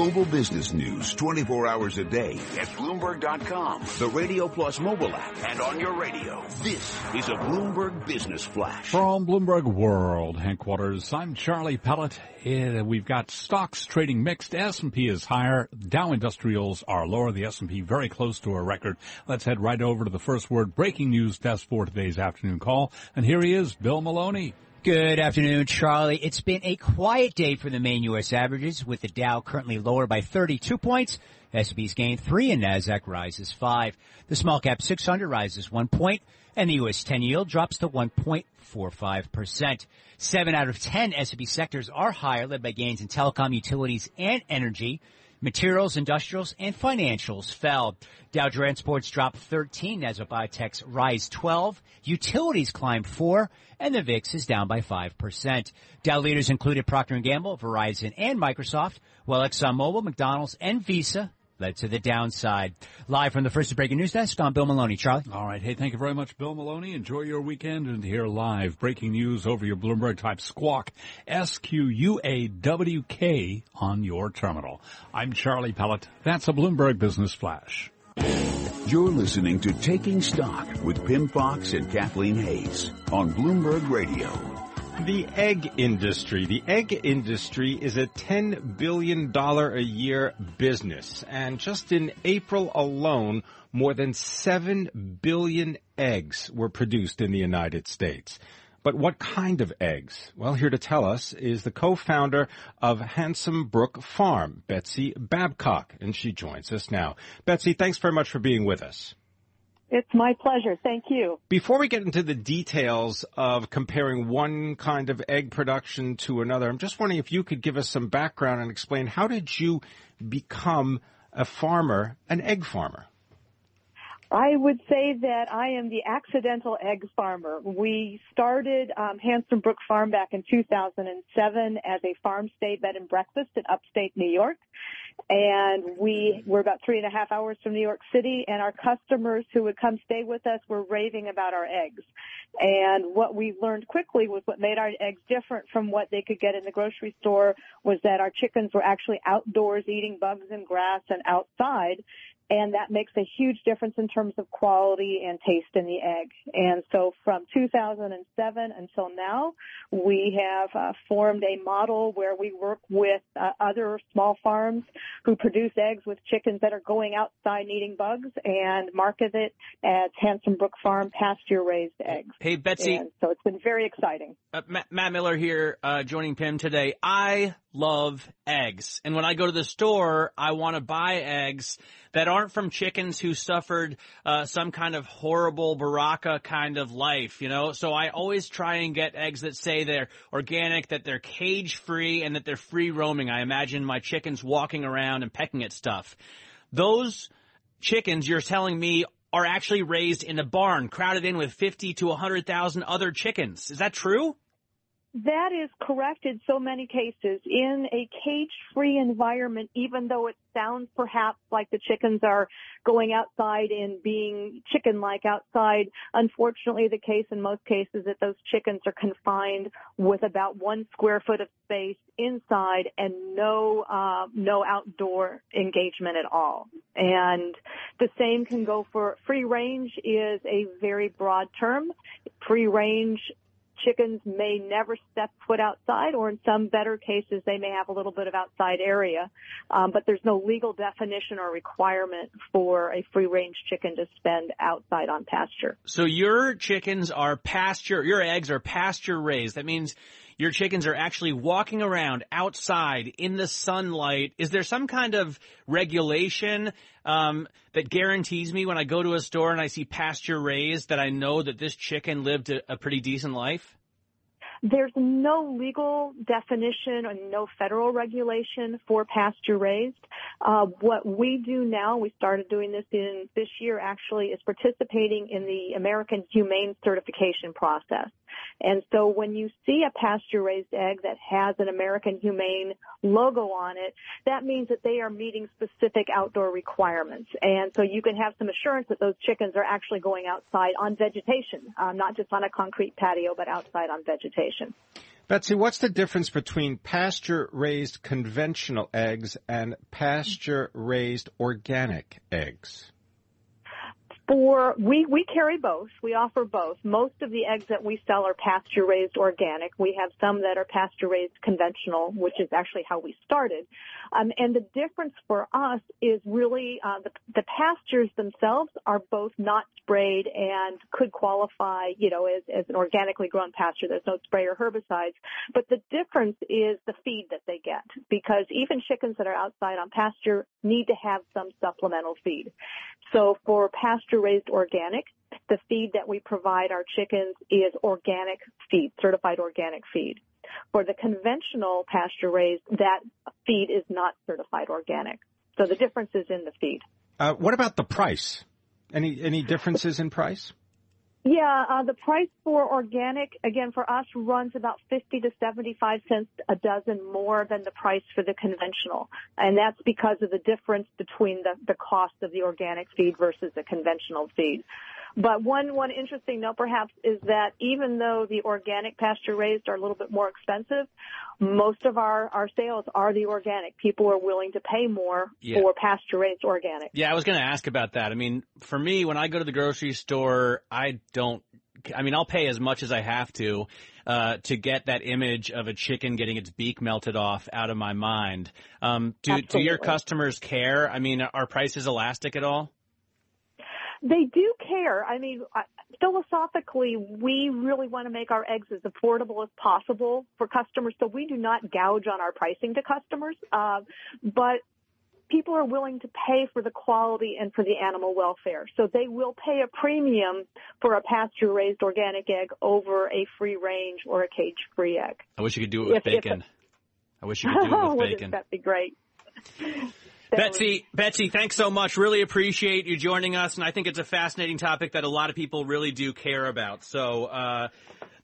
Global business news 24 hours a day at Bloomberg.com, the Radio Plus mobile app, and on your radio. This is a Bloomberg Business Flash. From Bloomberg World headquarters, I'm Charlie Pellet. We've got stocks trading mixed. S&P is higher. Dow Industrials are lower. The S&P very close to a record. Let's head right over to the first word breaking news desk for today's afternoon call. And here he is, Bill Maloney. Good afternoon, Charlie. It's been a quiet day for the main U.S. averages, with the Dow currently lower by 32 points. S&P's gained three, and Nasdaq rises five. The small cap 600 rises one point, and the U.S. 10 yield drops to 1.45 percent. Seven out of ten S&P sectors are higher, led by gains in telecom, utilities, and energy. Materials, industrials, and financials fell. Dow Transports dropped 13, as a biotechs rise 12. Utilities climbed 4, and the VIX is down by 5%. Dow leaders included Procter & Gamble, Verizon, and Microsoft, while ExxonMobil, McDonald's, and Visa led to the downside. Live from the first breaking news desk, I'm Bill Maloney. Charlie. All right. Hey, thank you very much, Bill Maloney. Enjoy your weekend and hear live breaking news over your Bloomberg type squawk, S-Q-U-A-W-K on your terminal. I'm Charlie Pellet. That's a Bloomberg Business Flash. You're listening to Taking Stock with Pimm Fox and Kathleen Hayes on Bloomberg Radio. The egg industry. The egg industry is a $10 billion a year business. And just in April alone, more than 7 billion eggs were produced in the United States. But what kind of eggs? Well, here to tell us is the co-founder of Handsome Brook Farm, Betsy Babcock, and she joins us now. Betsy, thanks very much for being with us. It's my pleasure. Thank you. Before we get into the details of comparing one kind of egg production to another, I'm just wondering if you could give us some background and explain how did you become a farmer, an egg farmer? I would say that I am the accidental egg farmer. We started um, Handsome Brook Farm back in 2007 as a farm stay bed and breakfast in upstate New York. And we were about three and a half hours from New York City and our customers who would come stay with us were raving about our eggs. And what we learned quickly was what made our eggs different from what they could get in the grocery store was that our chickens were actually outdoors eating bugs and grass and outside and that makes a huge difference in terms of quality and taste in the egg. And so from 2007 until now, we have uh, formed a model where we work with uh, other small farms who produce eggs with chickens that are going outside eating bugs and market it as Handsome Brook Farm pasture raised eggs. Hey, Betsy. And so it's been very exciting. Uh, Matt, Matt, Miller here, uh, joining Pimm today. I love eggs. And when I go to the store, I want to buy eggs that aren't from chickens who suffered uh, some kind of horrible baraka kind of life, you know? So I always try and get eggs that say they're organic, that they're cage free, and that they're free roaming. I imagine my chickens walking around and pecking at stuff. Those chickens you're telling me are actually raised in a barn, crowded in with 50 to 100,000 other chickens. Is that true? That is correct in so many cases. In a cage-free environment, even though it sounds perhaps like the chickens are going outside and being chicken-like outside, unfortunately the case in most cases that those chickens are confined with about one square foot of space inside and no, uh, no outdoor engagement at all. And the same can go for free range is a very broad term. Free range chickens may never step foot outside, or in some better cases, they may have a little bit of outside area. Um, but there's no legal definition or requirement for a free range chicken to spend outside on pasture. So your chickens are pasture, your eggs are pasture raised. That means your chickens are actually walking around outside in the sunlight. Is there some kind of regulation um, that guarantees me when I go to a store and I see pasture raised that I know that this chicken lived a, a pretty decent life? There's no legal definition or no federal regulation for pasture raised. Uh, what we do now, we started doing this in this year actually, is participating in the American Humane Certification process. And so when you see a pasture raised egg that has an American Humane logo on it, that means that they are meeting specific outdoor requirements. And so you can have some assurance that those chickens are actually going outside on vegetation, um, not just on a concrete patio, but outside on vegetation. Betsy, what's the difference between pasture raised conventional eggs and pasture raised organic eggs? For we we carry both. We offer both. Most of the eggs that we sell are pasture raised organic. We have some that are pasture raised conventional, which is actually how we started. Um, and the difference for us is really uh, the, the pastures themselves are both not sprayed and could qualify, you know, as, as an organically grown pasture. There's no spray or herbicides. But the difference is the feed that they get because even chickens that are outside on pasture need to have some supplemental feed. So for pasture raised organic, the feed that we provide our chickens is organic feed, certified organic feed. For the conventional pasture raised, that feed is not certified organic. So the difference is in the feed. Uh, what about the price? Any any differences in price? Yeah, uh, the price for organic, again, for us runs about 50 to 75 cents a dozen more than the price for the conventional. And that's because of the difference between the, the cost of the organic feed versus the conventional feed. But one, one interesting note perhaps is that even though the organic pasture raised are a little bit more expensive, most of our, our sales are the organic. People are willing to pay more yeah. for pasture raised organic. Yeah, I was going to ask about that. I mean, for me, when I go to the grocery store, I don't I mean, I'll pay as much as I have to uh, to get that image of a chicken getting its beak melted off out of my mind. Um, do do your customers care? I mean, are prices elastic at all? They do care. I mean, philosophically, we really want to make our eggs as affordable as possible for customers, so we do not gouge on our pricing to customers. Uh, but people are willing to pay for the quality and for the animal welfare. So they will pay a premium for a pasture raised organic egg over a free range or a cage free egg. I wish you could do it with if, bacon. If I wish you could do it with bacon. That'd be great. Betsy, Betsy, thanks so much. Really appreciate you joining us, and I think it's a fascinating topic that a lot of people really do care about. So, uh,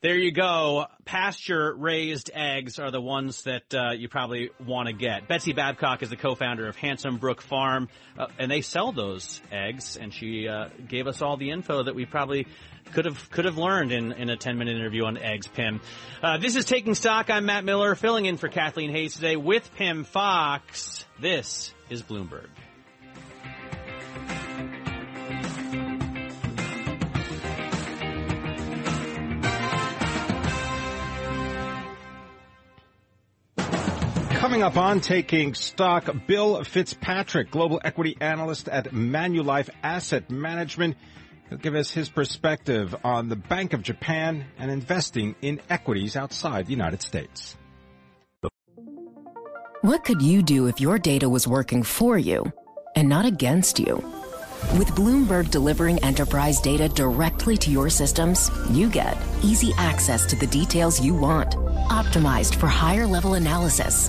there you go. Pasture raised eggs are the ones that uh, you probably want to get. Betsy Babcock is the co-founder of Handsome Brook Farm, uh, and they sell those eggs. And she uh, gave us all the info that we probably could have could have learned in, in a 10 minute interview on eggs. Pimm, uh, this is taking stock. I'm Matt Miller, filling in for Kathleen Hayes today with Pimm Fox. This is Bloomberg. Coming up on Taking Stock, Bill Fitzpatrick, global equity analyst at Manulife Asset Management. He'll give us his perspective on the Bank of Japan and investing in equities outside the United States. What could you do if your data was working for you and not against you? With Bloomberg delivering enterprise data directly to your systems, you get easy access to the details you want, optimized for higher level analysis